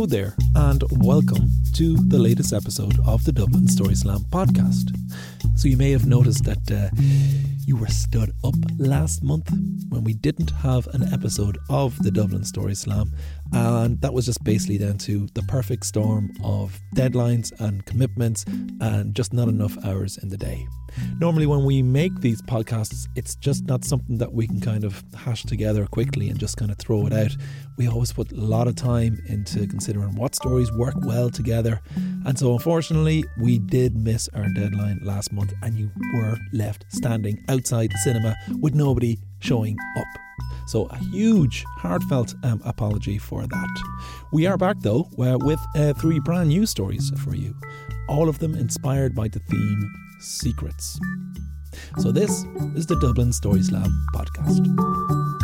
Hello there, and welcome to the latest episode of the Dublin Story Slam podcast. So, you may have noticed that uh, you were stood up last month when we didn't have an episode of the Dublin Story Slam, and that was just basically down to the perfect storm of deadlines and commitments and just not enough hours in the day. Normally, when we make these podcasts, it's just not something that we can kind of hash together quickly and just kind of throw it out. We always put a lot of time into considering what stories work well together. And so, unfortunately, we did miss our deadline last month, and you were left standing outside the cinema with nobody showing up. So, a huge, heartfelt um, apology for that. We are back though uh, with uh, three brand new stories for you, all of them inspired by the theme secrets. So, this is the Dublin Story Slam podcast.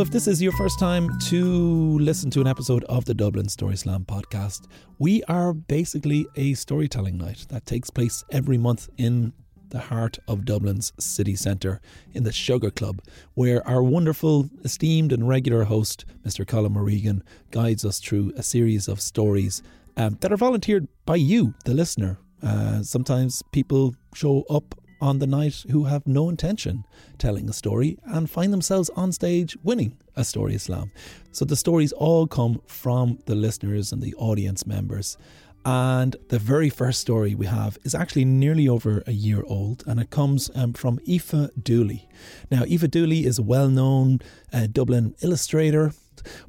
So, if this is your first time to listen to an episode of the Dublin Story Slam podcast, we are basically a storytelling night that takes place every month in the heart of Dublin's city centre in the Sugar Club, where our wonderful, esteemed, and regular host, Mr. Colin Morrigan, guides us through a series of stories um, that are volunteered by you, the listener. Uh, sometimes people show up on the night who have no intention telling a story and find themselves on stage winning a story slam. So the stories all come from the listeners and the audience members. And the very first story we have is actually nearly over a year old, and it comes um, from Aoife Dooley. Now, Aoife Dooley is a well known uh, Dublin illustrator,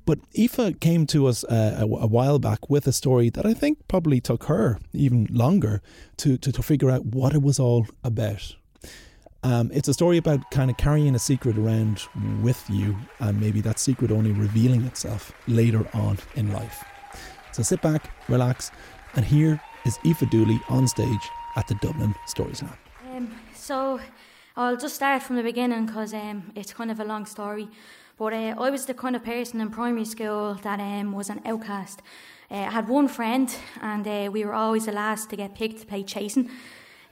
but Aoife came to us uh, a, a, while back with a story that I think probably took her even longer to, to, to figure out what it was all about. Um, it's a story about kind of carrying a secret around with you, and maybe that secret only revealing itself later on in life. So sit back, relax, and here is Aoife Dooley on stage at the Dublin Stories Slam. Um, so I'll just start from the beginning because um, it's kind of a long story. But uh, I was the kind of person in primary school that um, was an outcast. Uh, I had one friend, and uh, we were always the last to get picked to play chasing.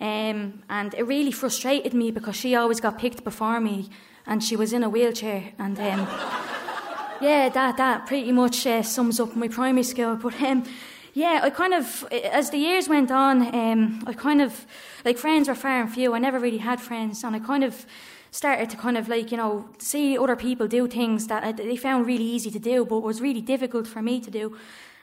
Um, and it really frustrated me because she always got picked before me, and she was in a wheelchair. And um, yeah, that that pretty much uh, sums up my primary school. But um, yeah, I kind of, as the years went on, um, I kind of, like, friends were far and few. I never really had friends, and I kind of started to kind of, like, you know, see other people do things that they found really easy to do, but was really difficult for me to do.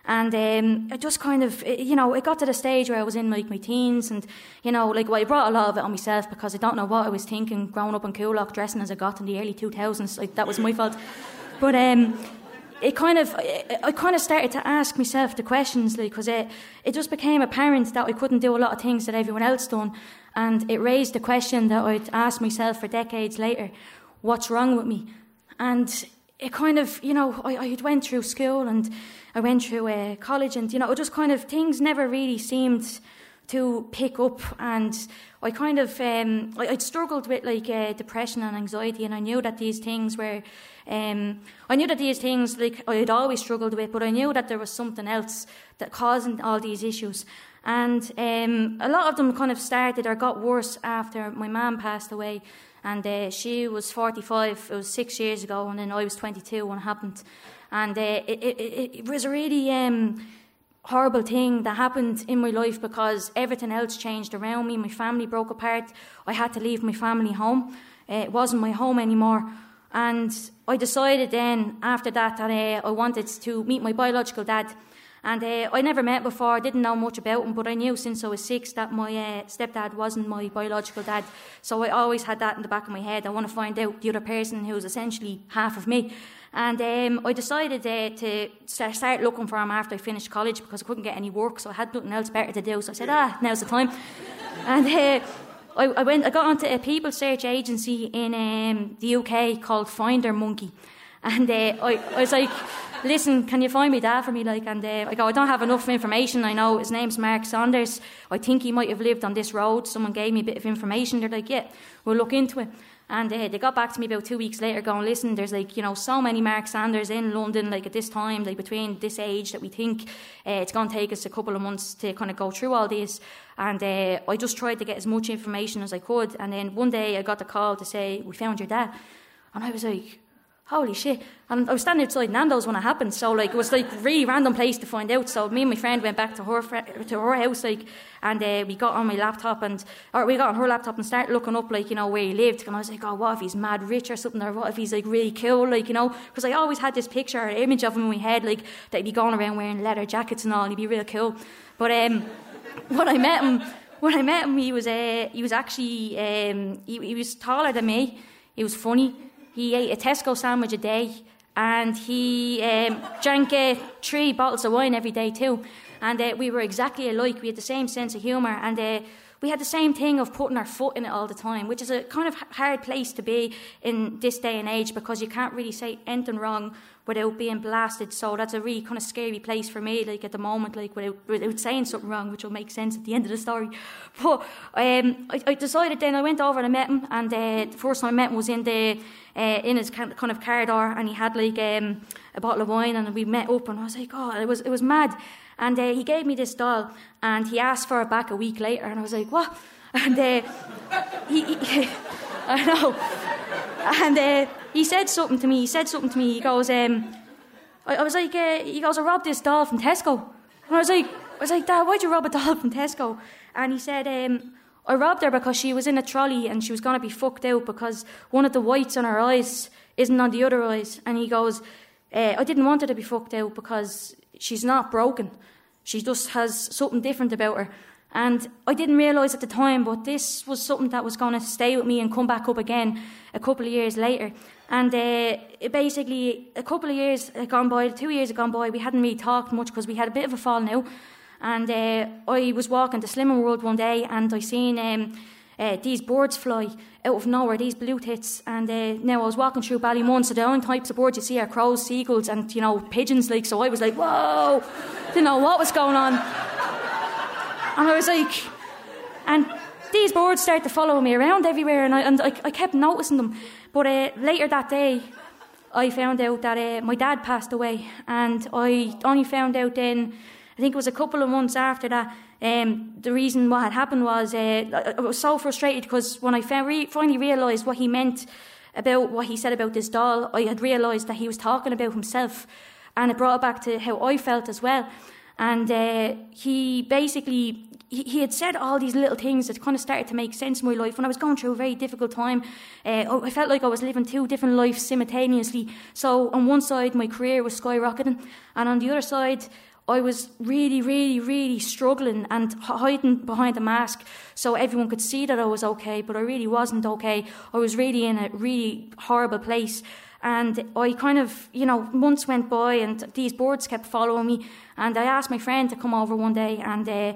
And um, I just kind of, you know, it got to the stage where I was in like my teens, and you know, like well, I brought a lot of it on myself because I don't know what I was thinking growing up in Coolock, dressing as I got in the early two thousands. Like that was my fault. But um, it kind of, I kind of started to ask myself the questions, like, because it, it just became apparent that I couldn't do a lot of things that everyone else done, and it raised the question that I'd asked myself for decades later: what's wrong with me? And it kind of, you know, I, I went through school and I went through uh, college, and you know, it just kind of things never really seemed to pick up, and I kind of, um, I, would struggled with like uh, depression and anxiety, and I knew that these things were um, I knew that these things, like I had always struggled with, but I knew that there was something else that causing all these issues. And um, a lot of them kind of started or got worse after my mum passed away. and uh, she was 45. It was six years ago, and then I was 22 when it happened. And uh, it, it, it, was really um, horrible thing that happened in my life because everything else changed around me. My family broke apart. I had to leave my family home. Uh, it wasn't my home anymore. And I decided then, after that, that uh, I wanted to meet my biological dad. And uh, I never met before, didn't know much about him, but I knew since I was six that my uh, stepdad wasn't my biological dad. So I always had that in the back of my head. I want to find out the other person who's essentially half of me. And um, I decided uh, to start looking for him after I finished college because I couldn't get any work, so I had nothing else better to do. So I said, ah, now's the time. and uh, I, I, went, I got onto a people search agency in um, the UK called Finder Monkey. And uh, I, I was like, listen, can you find me dad for me? Like, and uh, I go, I don't have enough information. I know his name's Mark Saunders. I think he might have lived on this road. Someone gave me a bit of information. They're like, yeah, we'll look into it. And uh, they got back to me about two weeks later, going, "Listen, there's like you know so many Mark Sanders in London, like at this time, like between this age that we think uh, it's going to take us a couple of months to kind of go through all this." And uh, I just tried to get as much information as I could. And then one day I got the call to say, "We found your dad," and I was like, holy shit. And I was standing outside Nando's when it happened, so like it was like really random place to find out. So me and my friend went back to her to her house, like, and uh, we got on my laptop and or we got on her laptop and started looking up like you know where he lived. And I was like, oh, what if he's mad rich or something, or what if he's like really cool, like you know? Because I always had this picture or image of him in my head, like that he'd be going around wearing leather jackets and all, and he'd be real cool. But um, when I met him, when I met him, he was uh, he was actually um, he, he was taller than me. He was funny he ate a Tesco sandwich a day and he um, drank uh, three bottles of wine every day too. And uh, we were exactly alike. We had the same sense of humour and uh, we had the same thing of putting our foot in it all the time, which is a kind of hard place to be in this day and age because you can't really say anything wrong without being blasted. So that's a really kind of scary place for me, like at the moment, like without, without saying something wrong, which will make sense at the end of the story. But um, I, I, decided then I went over and I met him, and uh, the first time I met him was in the uh, in his kind of corridor, and he had like um, a bottle of wine, and we met up, and I was like, oh, it was it was mad. And uh, he gave me this doll, and he asked for it back a week later, and I was like, what? And uh, he, he I know. And uh, he said something to me. He said something to me. He goes, um, I, I, was like, uh, he goes, I robbed this doll from Tesco. And I was like, I was like, Dad, why'd you rob a doll from Tesco? And he said, um, I robbed her because she was in a trolley and she was going to be fucked out because one of the whites on her eyes isn't on the other eyes. And he goes, uh, I didn't want her to be fucked out because she's not broken. She just has something different about her. And I didn't realise at the time, but this was something that was going to stay with me and come back up again a couple of years later. And uh, basically, a couple of years had gone by, two years had gone by, we hadn't really talked much because we had a bit of a fall now. And uh, I was walking the Slimming World one day and I seen um, uh, these birds fly out of nowhere, these blue tits. And uh, now I was walking through Ballymun, so the only types of birds you see are crows, seagulls, and you know pigeons. Like so, I was like, whoa, didn't know what was going on. And I was like, and these birds started to follow me around everywhere, and I, and I, I kept noticing them. But uh, later that day, I found out that uh, my dad passed away, and I only found out then, I think it was a couple of months after that, um, the reason what had happened was uh, I was so frustrated because when I finally realised what he meant about what he said about this doll, I had realised that he was talking about himself, and it brought it back to how I felt as well. And uh, he basically he, he, had said all these little things that kind of started to make sense in my life. When I was going through a very difficult time, uh, I felt like I was living two different lives simultaneously. So on one side, my career was skyrocketing, and on the other side, I was really, really, really struggling and hiding behind a mask so everyone could see that I was okay, but I really wasn't okay. I was really in a really horrible place. And I kind of, you know, months went by and these birds kept following me. And I asked my friend to come over one day and uh,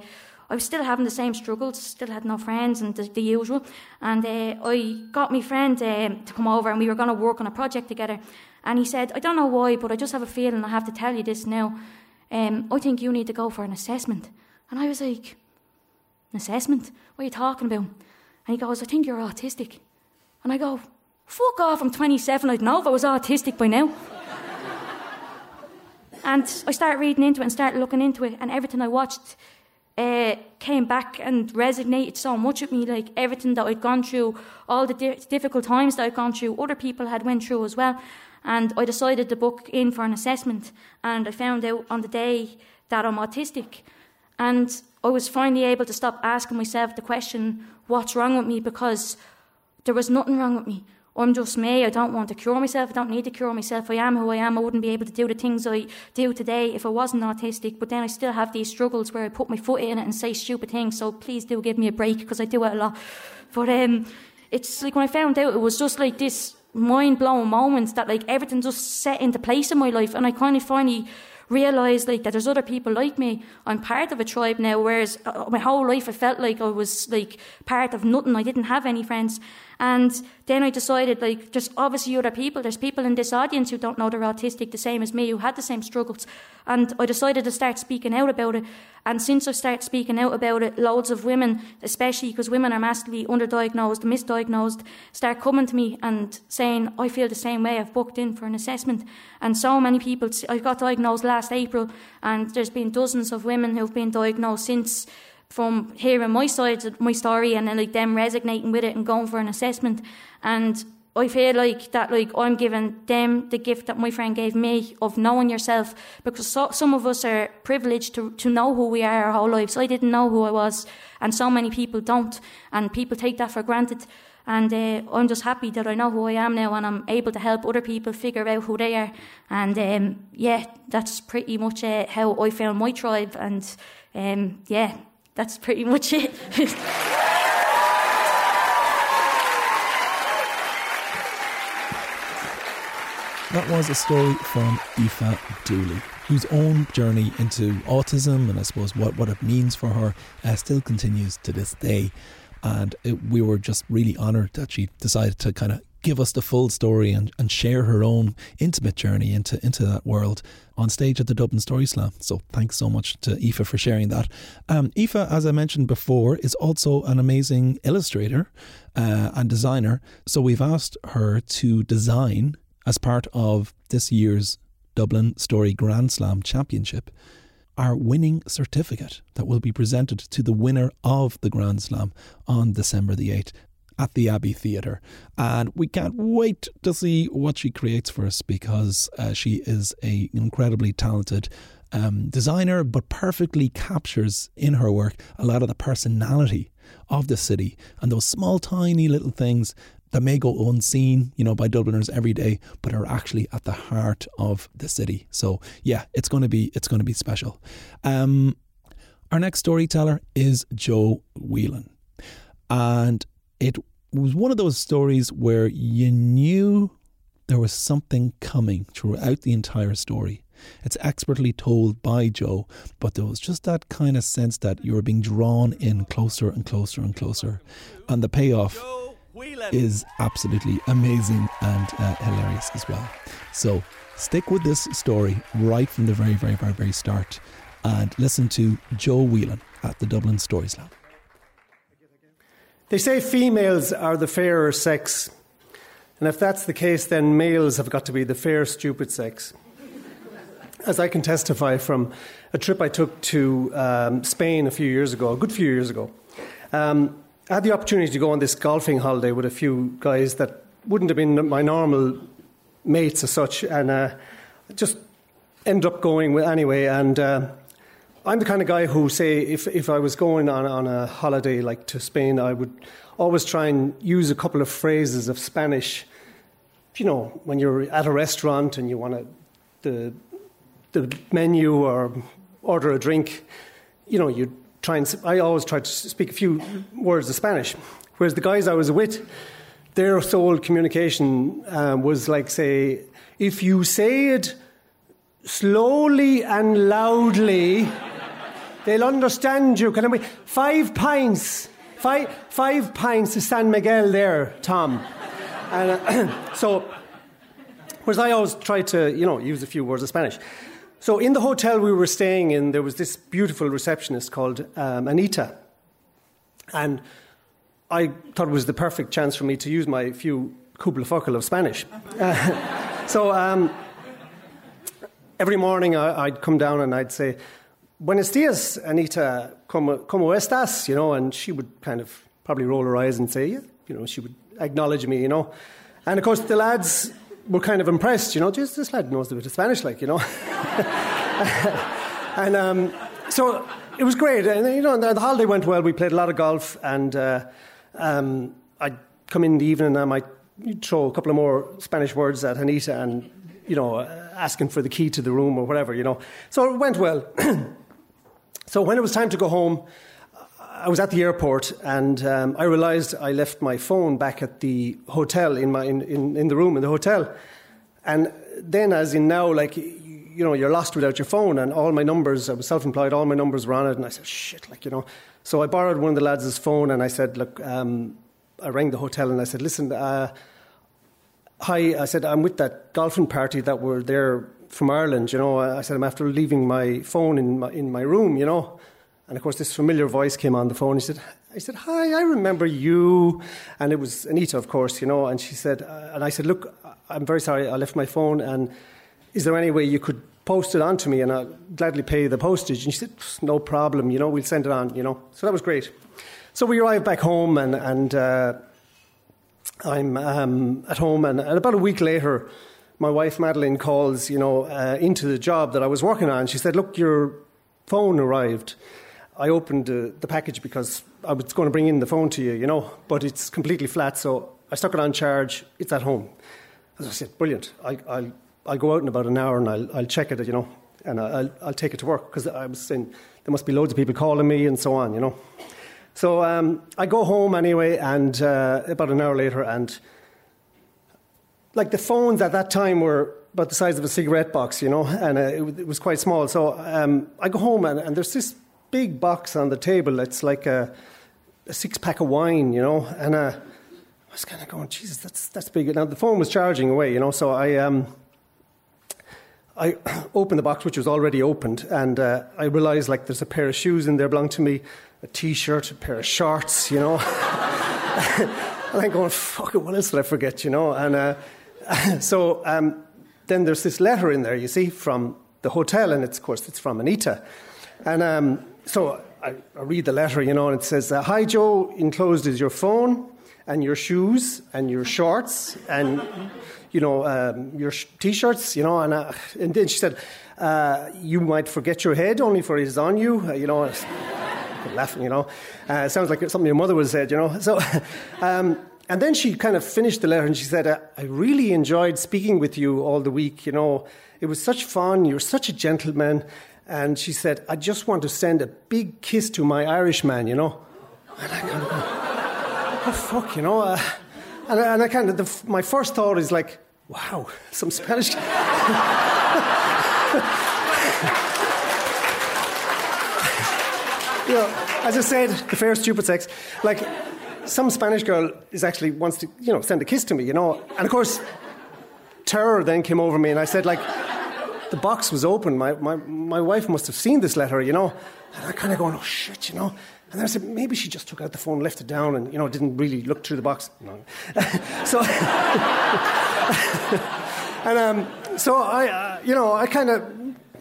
I was still having the same struggles, still had no friends and the, the usual. And uh, I got my friend um, to come over and we were going to work on a project together. And he said, I don't know why, but I just have a feeling I have to tell you this now. Um, I think you need to go for an assessment. And I was like, An assessment? What are you talking about? And he goes, I think you're autistic. And I go, Fuck off, I'm 27, I'd know if I was autistic by now. and I started reading into it and started looking into it, and everything I watched uh, came back and resonated so much with me. Like everything that I'd gone through, all the di- difficult times that I'd gone through, other people had went through as well. And I decided to book in for an assessment, and I found out on the day that I'm autistic. And I was finally able to stop asking myself the question, what's wrong with me? Because there was nothing wrong with me. I'm just me. I don't want to cure myself. I don't need to cure myself. I am who I am. I wouldn't be able to do the things I do today if I wasn't autistic. But then I still have these struggles where I put my foot in it and say stupid things. So please do give me a break because I do it a lot. But um, it's like when I found out, it was just like this mind blowing moment that like everything just set into place in my life, and I kind of finally realised like that there's other people like me. I'm part of a tribe now, whereas uh, my whole life I felt like I was like part of nothing. I didn't have any friends. And then I decided, like, there's obviously other people. There's people in this audience who don't know they're autistic the same as me, who had the same struggles. And I decided to start speaking out about it. And since I've started speaking out about it, loads of women, especially because women are massively underdiagnosed, misdiagnosed, start coming to me and saying, I feel the same way. I've booked in for an assessment. And so many people, I got diagnosed last April, and there's been dozens of women who've been diagnosed since from hearing my side my story and then like them resonating with it and going for an assessment. And I feel like that like I'm giving them the gift that my friend gave me of knowing yourself because so, some of us are privileged to, to know who we are our whole lives. I didn't know who I was and so many people don't and people take that for granted. And uh, I'm just happy that I know who I am now and I'm able to help other people figure out who they are. And um, yeah, that's pretty much uh, how I found my tribe. And um, yeah, that's pretty much it. That was a story from Aoife Dooley, whose own journey into autism and I suppose what, what it means for her uh, still continues to this day. And it, we were just really honoured that she decided to kind of give us the full story and, and share her own intimate journey into, into that world on stage at the Dublin Story Slam. So thanks so much to Aoife for sharing that. Um, Aoife, as I mentioned before, is also an amazing illustrator uh, and designer. So we've asked her to design, as part of this year's Dublin Story Grand Slam Championship, our winning certificate that will be presented to the winner of the Grand Slam on December the 8th at the Abbey Theatre. And we can't wait to see what she creates for us because uh, she is an incredibly talented um, designer, but perfectly captures in her work a lot of the personality of the city and those small, tiny little things that may go unseen, you know, by Dubliners every day, but are actually at the heart of the city. So yeah, it's going to be it's going to be special. Um, our next storyteller is Joe Whelan, and it was one of those stories where you knew there was something coming throughout the entire story. It's expertly told by Joe, but there was just that kind of sense that you were being drawn in closer and closer and closer. And the payoff is absolutely amazing and uh, hilarious as well. So stick with this story right from the very, very, very, very start and listen to Joe Whelan at the Dublin Stories Slam. They say females are the fairer sex. And if that's the case, then males have got to be the fair, stupid sex. As I can testify from a trip I took to um, Spain a few years ago, a good few years ago. Um, I had the opportunity to go on this golfing holiday with a few guys that wouldn't have been my normal mates as such, and uh, just ended up going with anyway. And uh, I'm the kind of guy who, say, if, if I was going on, on a holiday like to Spain, I would always try and use a couple of phrases of Spanish. You know, when you're at a restaurant and you want to, the, the menu or order a drink, you know, you try and, I always try to speak a few words of Spanish. Whereas the guys I was with, their sole communication um, was like, say, if you say it slowly and loudly, they'll understand you. Can I five pints? Five, five pints of San Miguel there, Tom. And uh, so, whereas I always try to, you know, use a few words of Spanish. So in the hotel we were staying in, there was this beautiful receptionist called um, Anita. And I thought it was the perfect chance for me to use my few kubla of Spanish. Uh, so um, every morning I, would come down and I'd say, buenos dias, Anita, como, como estas, you know, and she would kind of probably roll her eyes and say, yeah, you know, she would acknowledge me, you know. And of course, the lads were kind of impressed, you know, just this lad knows a bit of Spanish, like, you know. and um, so it was great. And, you know, the holiday went well. We played a lot of golf, and uh, um, I'd come in the evening and I might throw a couple of more Spanish words at Anita and, you know, asking for the key to the room or whatever, you know. So it went well. so when it was time to go home, I was at the airport and um, I realised I left my phone back at the hotel in, my, in, in, in, the room in the hotel. And then, as in now, like, you know, you're lost without your phone, and all my numbers, I was self employed, all my numbers were on it. And I said, shit, like, you know. So I borrowed one of the lads' phone and I said, look, um, I rang the hotel and I said, listen, uh, hi, I said, I'm with that golfing party that were there from Ireland, you know. I said, I'm after leaving my phone in my, in my room, you know. And of course, this familiar voice came on the phone. He said, I said, hi, I remember you. And it was Anita, of course, you know. And she said, uh, and I said, look, I'm very sorry, I left my phone. And is there any way you could post it on to me and I'll gladly pay the postage? And she said, no problem, you know, we'll send it on, you know. So that was great. So we arrived back home and, and uh, I'm um, at home. And, and, about a week later, my wife Madeline calls, you know, uh, into the job that I was working on. She said, look, your phone arrived. I opened uh, the package because I was going to bring in the phone to you, you know, but it's completely flat. So I stuck it on charge. It's at home. As I said, brilliant. I, will I'll go out in about an hour and I'll, I'll check it, you know, and I'll, I'll take it to work because I was saying there must be loads of people calling me and so on, you know. So um, I go home anyway, and uh, about an hour later, and like the phones at that time were about the size of a cigarette box, you know, and uh, it, it, was quite small. So um, I go home, and, and, there's this big box on the table. It's like a, a six pack of wine, you know, and uh, I was kind of going, Jesus, that's that's big. Now the phone was charging away, you know, so I. Um, I opened the box, which was already opened, and uh, I realised like there's a pair of shoes in there belong to me, a t-shirt, a pair of shorts, you know. and I'm going, fuck it, what else did I forget, you know? And uh, so um, then there's this letter in there, you see, from the hotel, and it's, of course it's from Anita. And um, so I, I, read the letter, you know, and it says, uh, "Hi Joe, enclosed is your phone and your shoes and your shorts and you know, um, your sh- t-shirts, you know, and, uh, and then she said, uh, you might forget your head only for it is on you, you know. laughing, you know. Uh, sounds like something your mother would have said, you know. So, um, and then she kind of finished the letter and she said, I really enjoyed speaking with you all the week, you know. It was such fun. You're such a gentleman. And she said, I just want to send a big kiss to my Irishman, you know. And I kind of oh, fuck, you know. Uh, and, I, and I kind of, the, my first thought is like, wow, some Spanish. you know, as I said, the fair stupid sex. Like, some Spanish girl is actually wants to, you know, send a kiss to me, you know. And of course, terror then came over me, and I said, like, the box was open. My, my, my wife must have seen this letter, you know. And I kind of going, oh shit, you know. And then I said, maybe she just took out the phone, left it down, and you know didn't really look through the box. No. so, and um, so I, uh, you know, I kind of,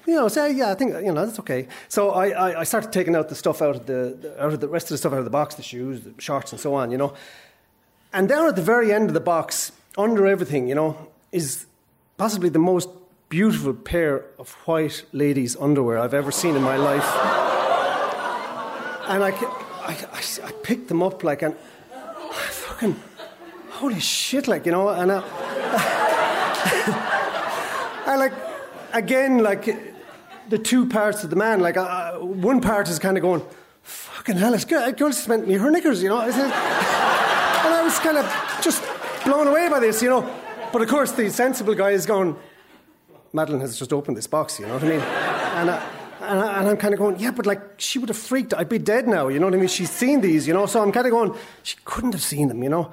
you know, say, yeah, I think you know that's okay. So I, I, I, started taking out the stuff out of the, out of the rest of the stuff out of the box, the shoes, the shorts, and so on, you know. And down at the very end of the box, under everything, you know, is possibly the most beautiful pair of white ladies' underwear I've ever seen in my life and I, I, I, I picked them up like, and I fucking, holy shit, like, you know, and I, I like, again, like, the two parts of the man, like, uh, one part is kind of going, fucking hell, it's good. Girl just spent me her knickers, you know. and I was kind of just blown away by this, you know. But of course, the sensible guy is going, Madeline has just opened this box, you know what I mean? And I, and, I, am kind of going, yeah, but like she would have freaked. I'd be dead now, you know what I mean? She's seen these, you know. So I'm kind of going, she couldn't have seen them, you know.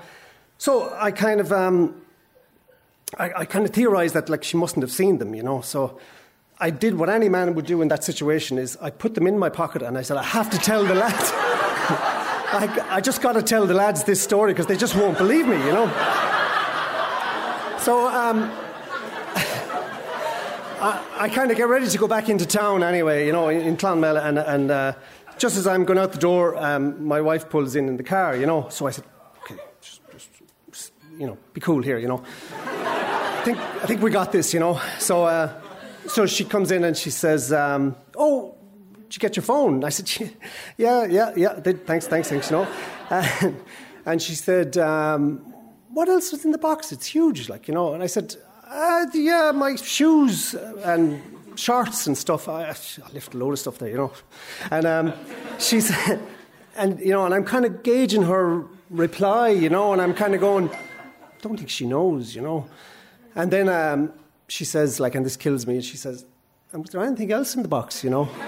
So I kind of, um, I, I kind of theorised that like she mustn't have seen them, you know. So I did what any man would do in that situation: is I put them in my pocket and I said, I have to tell the lads. I, I just got to tell the lads this story because they just won't believe me, you know. So. Um, I, I kind of get ready to go back into town anyway, you know, in, in Clonmel, and, and uh, just as I'm going out the door, um, my wife pulls in in the car, you know. So I said, okay, just, just, just you know, be cool here, you know. I think, I think we got this, you know. So, uh, so she comes in and she says, um, oh, did you get your phone? I said, yeah, yeah, yeah, thanks, thanks, thanks, you know. Uh, and she said, um, what else was in the box? It's huge, like, you know. And I said, uh, yeah, my shoes and shorts and stuff. I, I left a load of stuff there, you know. And um, she said, and, you know, and I'm kind of gauging her reply, you know, and I'm kind of going, don't think she knows, you know. And then um, she says, like, and this kills me, she says, um, and was there anything else in the box, you know?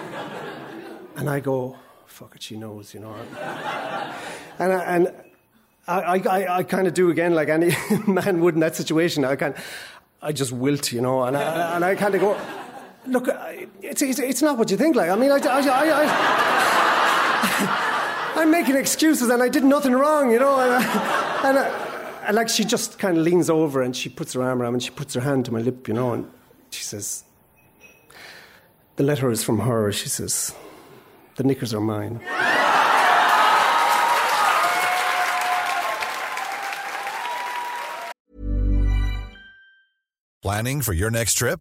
And I go, fuck it, she knows, you know. And, I, and I, I, I kind of do again, like any man would in that situation. I kind, I just wilt, you know, and I, and I kind of go, look, it's, it's, it's not what you think. Like, I mean, I, I, I, am making excuses, and I did nothing wrong, you know, and, and, I, like she just kind of leans over and she puts her arm around and she puts her hand to my lip, you know, and she says, the letter is from her. She says, the knickers are mine. Planning for your next trip?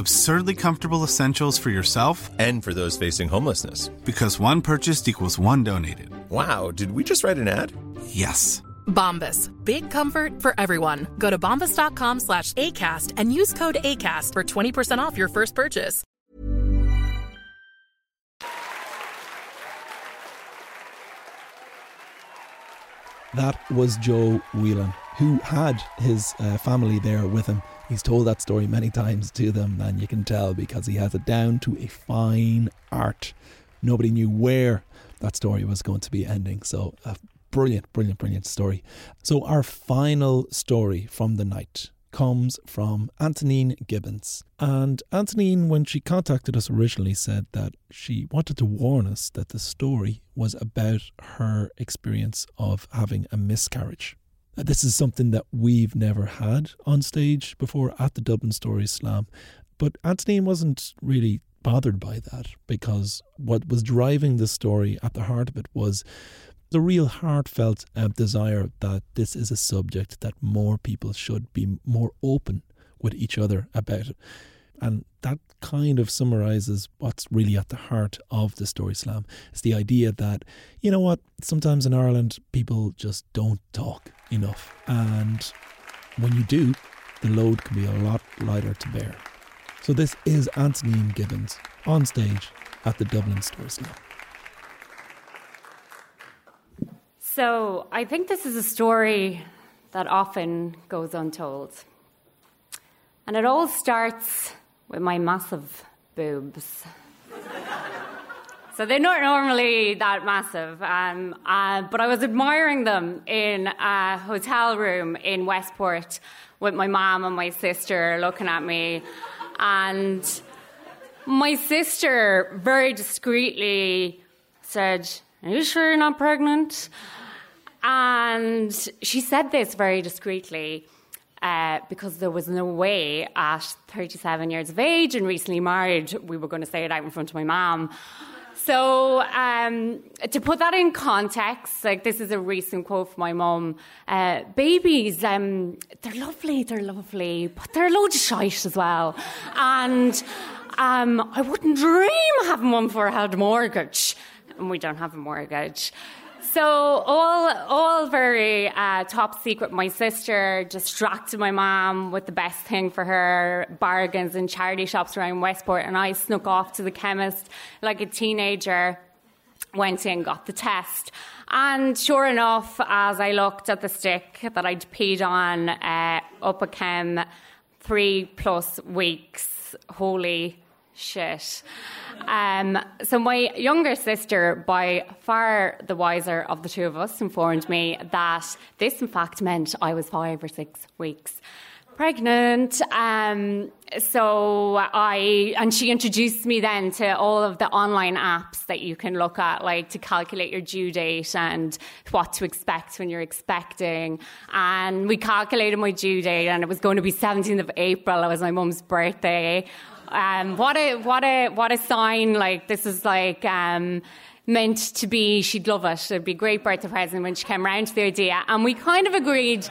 absurdly comfortable essentials for yourself and for those facing homelessness. Because one purchased equals one donated. Wow, did we just write an ad? Yes. Bombas. Big comfort for everyone. Go to bombas.com slash ACAST and use code ACAST for 20% off your first purchase. That was Joe Whelan, who had his uh, family there with him He's told that story many times to them, and you can tell because he has it down to a fine art. Nobody knew where that story was going to be ending. So, a brilliant, brilliant, brilliant story. So, our final story from the night comes from Antonine Gibbons. And Antonine, when she contacted us originally, said that she wanted to warn us that the story was about her experience of having a miscarriage. This is something that we've never had on stage before at the Dublin Stories Slam. But Antonine wasn't really bothered by that because what was driving the story at the heart of it was the real heartfelt uh, desire that this is a subject that more people should be more open with each other about. And that kind of summarizes what's really at the heart of the Story Slam. It's the idea that, you know what, sometimes in Ireland, people just don't talk enough. And when you do, the load can be a lot lighter to bear. So this is Antonine Gibbons on stage at the Dublin Story Slam. So I think this is a story that often goes untold. And it all starts with my massive boobs. So they're not normally that massive, um, uh, but I was admiring them in a hotel room in Westport with my mom and my sister looking at me. And my sister very discreetly said, Are you sure you're not pregnant? And she said this very discreetly. uh, because there was no way at 37 years of age and recently married we were going to say it out in front of my mom. So, um, to put that in context, like this is a recent quote from my mum uh, babies, um, they're lovely, they're lovely, but they're a load of shite as well. And um, I wouldn't dream of having one for a held mortgage. And we don't have a mortgage. So all all very uh, top secret. My sister distracted my mom with the best thing for her bargains in charity shops around Westport, and I snuck off to the chemist like a teenager. Went in, got the test, and sure enough, as I looked at the stick that I'd peed on, uh, up a chem, three plus weeks. Holy shit. Um, so, my younger sister, by far the wiser of the two of us, informed me that this, in fact, meant I was five or six weeks pregnant. Um, so I, and she introduced me then to all of the online apps that you can look at, like to calculate your due date and what to expect when you're expecting. And we calculated my due date, and it was going to be 17th of April. It was my mum's birthday. Um, what a what a what a sign! Like this is like. Um, meant to be, she'd love it. It'd be a great birthday present when she came round to the idea. And we kind of agreed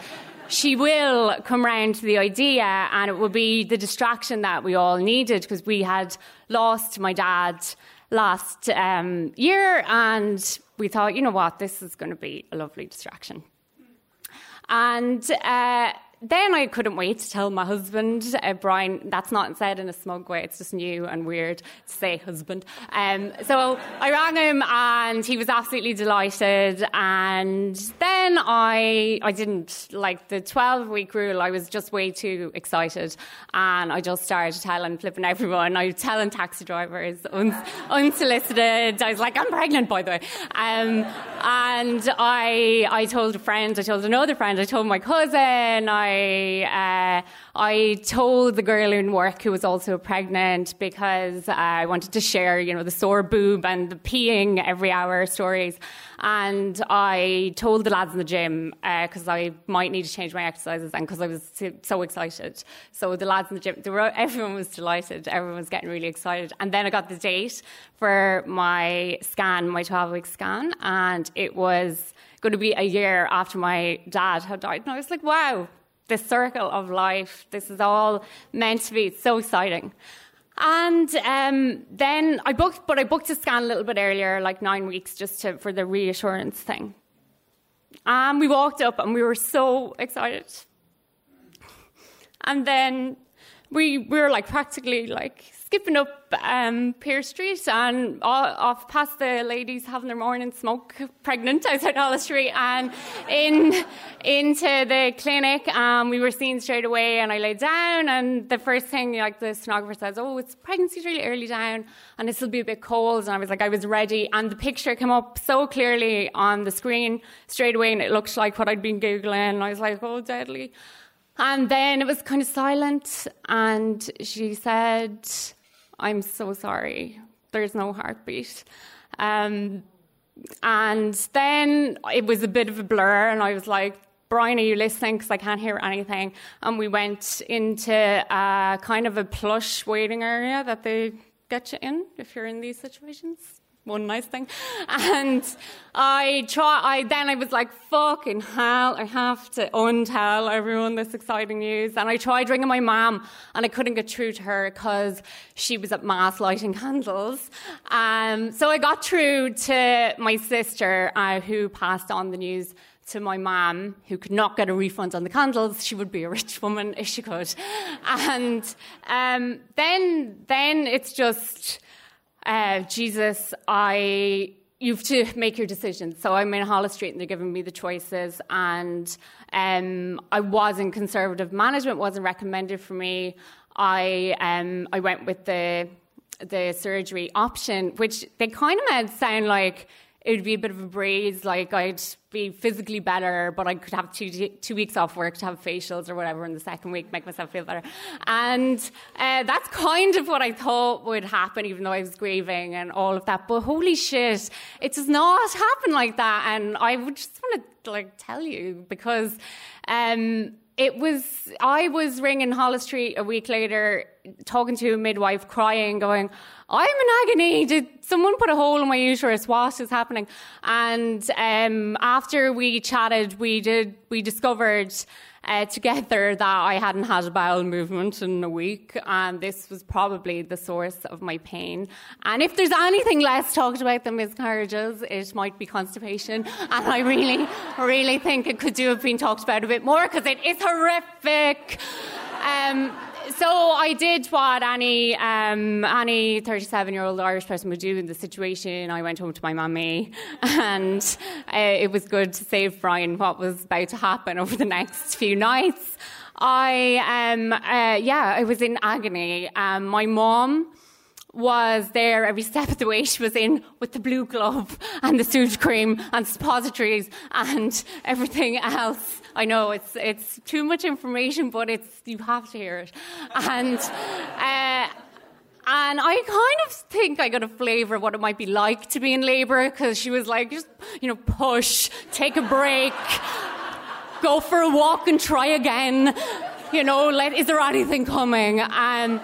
she will come round to the idea and it will be the distraction that we all needed because we had lost my dad last um, year and we thought, you know what, this is going to be a lovely distraction. And uh, then I couldn't wait to tell my husband, uh, Brian, that's not said in a smug way, it's just new and weird to say husband. Um, so I rang him and he was absolutely delighted. And then I, I didn't like the 12 week rule, I was just way too excited. And I just started telling, flipping everyone. I was telling taxi drivers, un- unsolicited. I was like, I'm pregnant, by the way. Um, and I, I told a friend, I told another friend, I told my cousin, I I uh, I told the girl in work who was also pregnant because I wanted to share, you know, the sore boob and the peeing every hour stories. And I told the lads in the gym because uh, I might need to change my exercises and because I was so excited. So the lads in the gym, were, everyone was delighted. Everyone was getting really excited. And then I got the date for my scan, my 12 week scan, and it was going to be a year after my dad had died. And I was like, wow, the circle of life. This is all meant to be. It's so exciting. And um, then I booked, but I booked a scan a little bit earlier, like nine weeks, just to, for the reassurance thing. And we walked up and we were so excited. And then we, we were like practically like skipping up um, Pearse Street and off past the ladies having their morning smoke, pregnant outside Holles Street, and in into the clinic. Um, we were seen straight away, and I laid down. And the first thing, like the sonographer says, "Oh, it's pregnancy's really early down, and this will be a bit cold." And I was like, I was ready, and the picture came up so clearly on the screen straight away, and it looked like what I'd been googling. And I was like, "Oh, deadly." And then it was kind of silent, and she said, I'm so sorry. There's no heartbeat. Um, and then it was a bit of a blur, and I was like, Brian, are you listening? Because I can't hear anything. And we went into a kind of a plush waiting area that they get you in if you're in these situations one nice thing. And I try, I then I was like, fucking hell, I have to untell everyone this exciting news. And I tried ringing my mom and I couldn't get through to her because she was at mass lighting candles. Um, so I got through to my sister uh, who passed on the news to my mom, who could not get a refund on the candles. She would be a rich woman if she could. And um, then, then it's just uh, Jesus, I you have to make your decisions. So I'm in Holles Street and they're giving me the choices. And um, I was in conservative management, wasn't recommended for me. I um, I went with the the surgery option, which they kind of made sound like it would be a bit of a breeze. Like I'd be physically better, but I could have two two weeks off work to have facials or whatever in the second week, make myself feel better. And uh, that's kind of what I thought would happen, even though I was grieving and all of that. But holy shit, it does not happen like that. And I would just want to like tell you because. Um, it was, I was ringing Holles Street a week later, talking to a midwife, crying, going, I'm in agony. Did someone put a hole in my uterus? What is happening? And um, after we chatted, we did, we discovered uh, together that I hadn't had a bowel movement in a week, and this was probably the source of my pain. And if there's anything less talked about than miscarriages, it might be constipation. And I really, really think it could do have been talked about a bit more because it is horrific. Um, so I did what any um, any 37 year old Irish person would do in the situation. I went home to my mummy, and uh, it was good to save Brian what was about to happen over the next few nights. I um, uh, yeah, I was in agony. Um, my mom was there every step of the way. She was in with the blue glove and the Sudocrem and suppositories and everything else. I know it's it's too much information, but it's you have to hear it. And uh, and I kind of think I got a flavour of what it might be like to be in labour because she was like, just you know, push, take a break, go for a walk and try again. You know, let, is there anything coming? And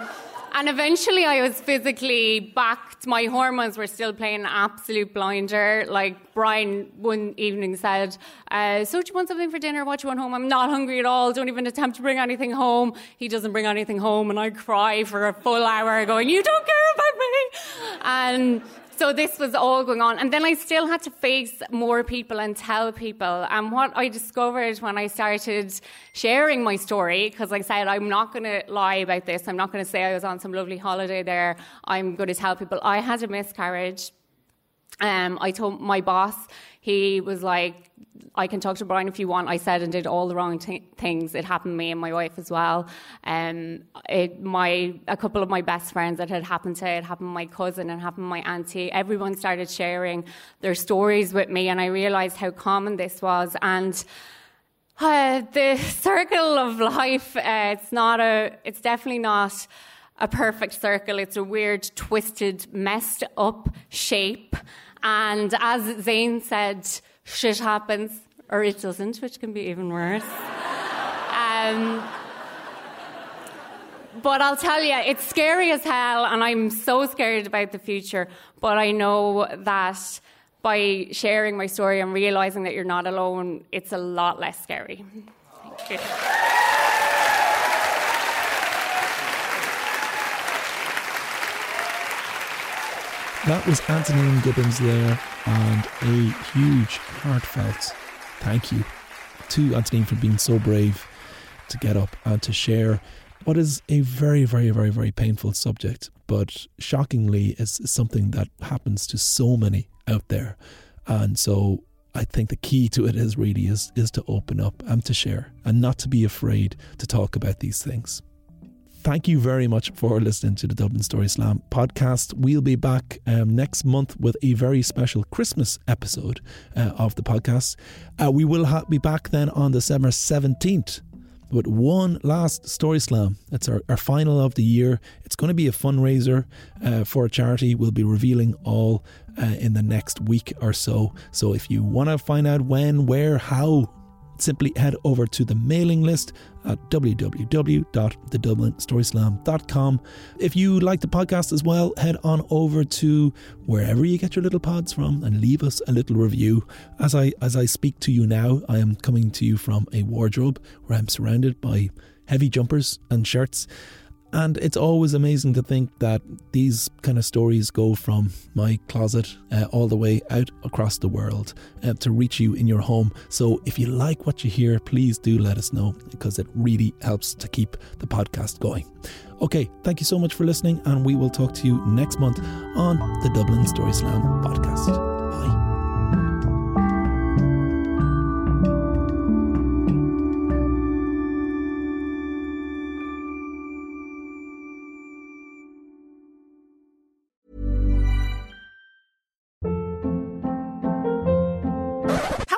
and eventually I was physically backed. My hormones were still playing absolute blinder. Like Brian one evening said, uh, So do you want something for dinner? What do you want home? I'm not hungry at all. Don't even attempt to bring anything home. He doesn't bring anything home. And I cry for a full hour going, You don't care about me. And so this was all going on. And then I still had to face more people and tell people. And what I discovered when I started sharing my story, because I said, I'm not going to lie about this. I'm not going to say I was on some lovely holiday there. I'm going to tell people I had a miscarriage. Um, I told my boss, he was like, I can talk to Brian if you want. I said and did all the wrong t- things. It happened to me and my wife as well. Um, it, my a couple of my best friends that had happened to it happened to my cousin and happened to my auntie. Everyone started sharing their stories with me, and I realised how common this was. And uh, the circle of life, uh, it's not a, it's definitely not a perfect circle. It's a weird, twisted, messed up shape. And as Zane said, shit happens or it doesn't, which can be even worse. um, but I'll tell you, it's scary as hell, and I'm so scared about the future. But I know that by sharing my story and realizing that you're not alone, it's a lot less scary. Thank you. That was Antonine Gibbons there, and a huge, heartfelt thank you to Antonine for being so brave to get up and to share what is a very, very, very, very painful subject, but shockingly is something that happens to so many out there. And so I think the key to it is really is is to open up and to share and not to be afraid to talk about these things. Thank you very much for listening to the Dublin Story Slam podcast. We'll be back um, next month with a very special Christmas episode uh, of the podcast. Uh, we will ha- be back then on December 17th with one last Story Slam. It's our, our final of the year. It's going to be a fundraiser uh, for a charity. We'll be revealing all uh, in the next week or so. So if you want to find out when, where, how, simply head over to the mailing list at www.thedublinStoryslam.com. If you like the podcast as well, head on over to wherever you get your little pods from and leave us a little review. As I as I speak to you now, I am coming to you from a wardrobe where I'm surrounded by heavy jumpers and shirts. And it's always amazing to think that these kind of stories go from my closet uh, all the way out across the world uh, to reach you in your home. So if you like what you hear, please do let us know because it really helps to keep the podcast going. Okay, thank you so much for listening, and we will talk to you next month on the Dublin Story Slam podcast.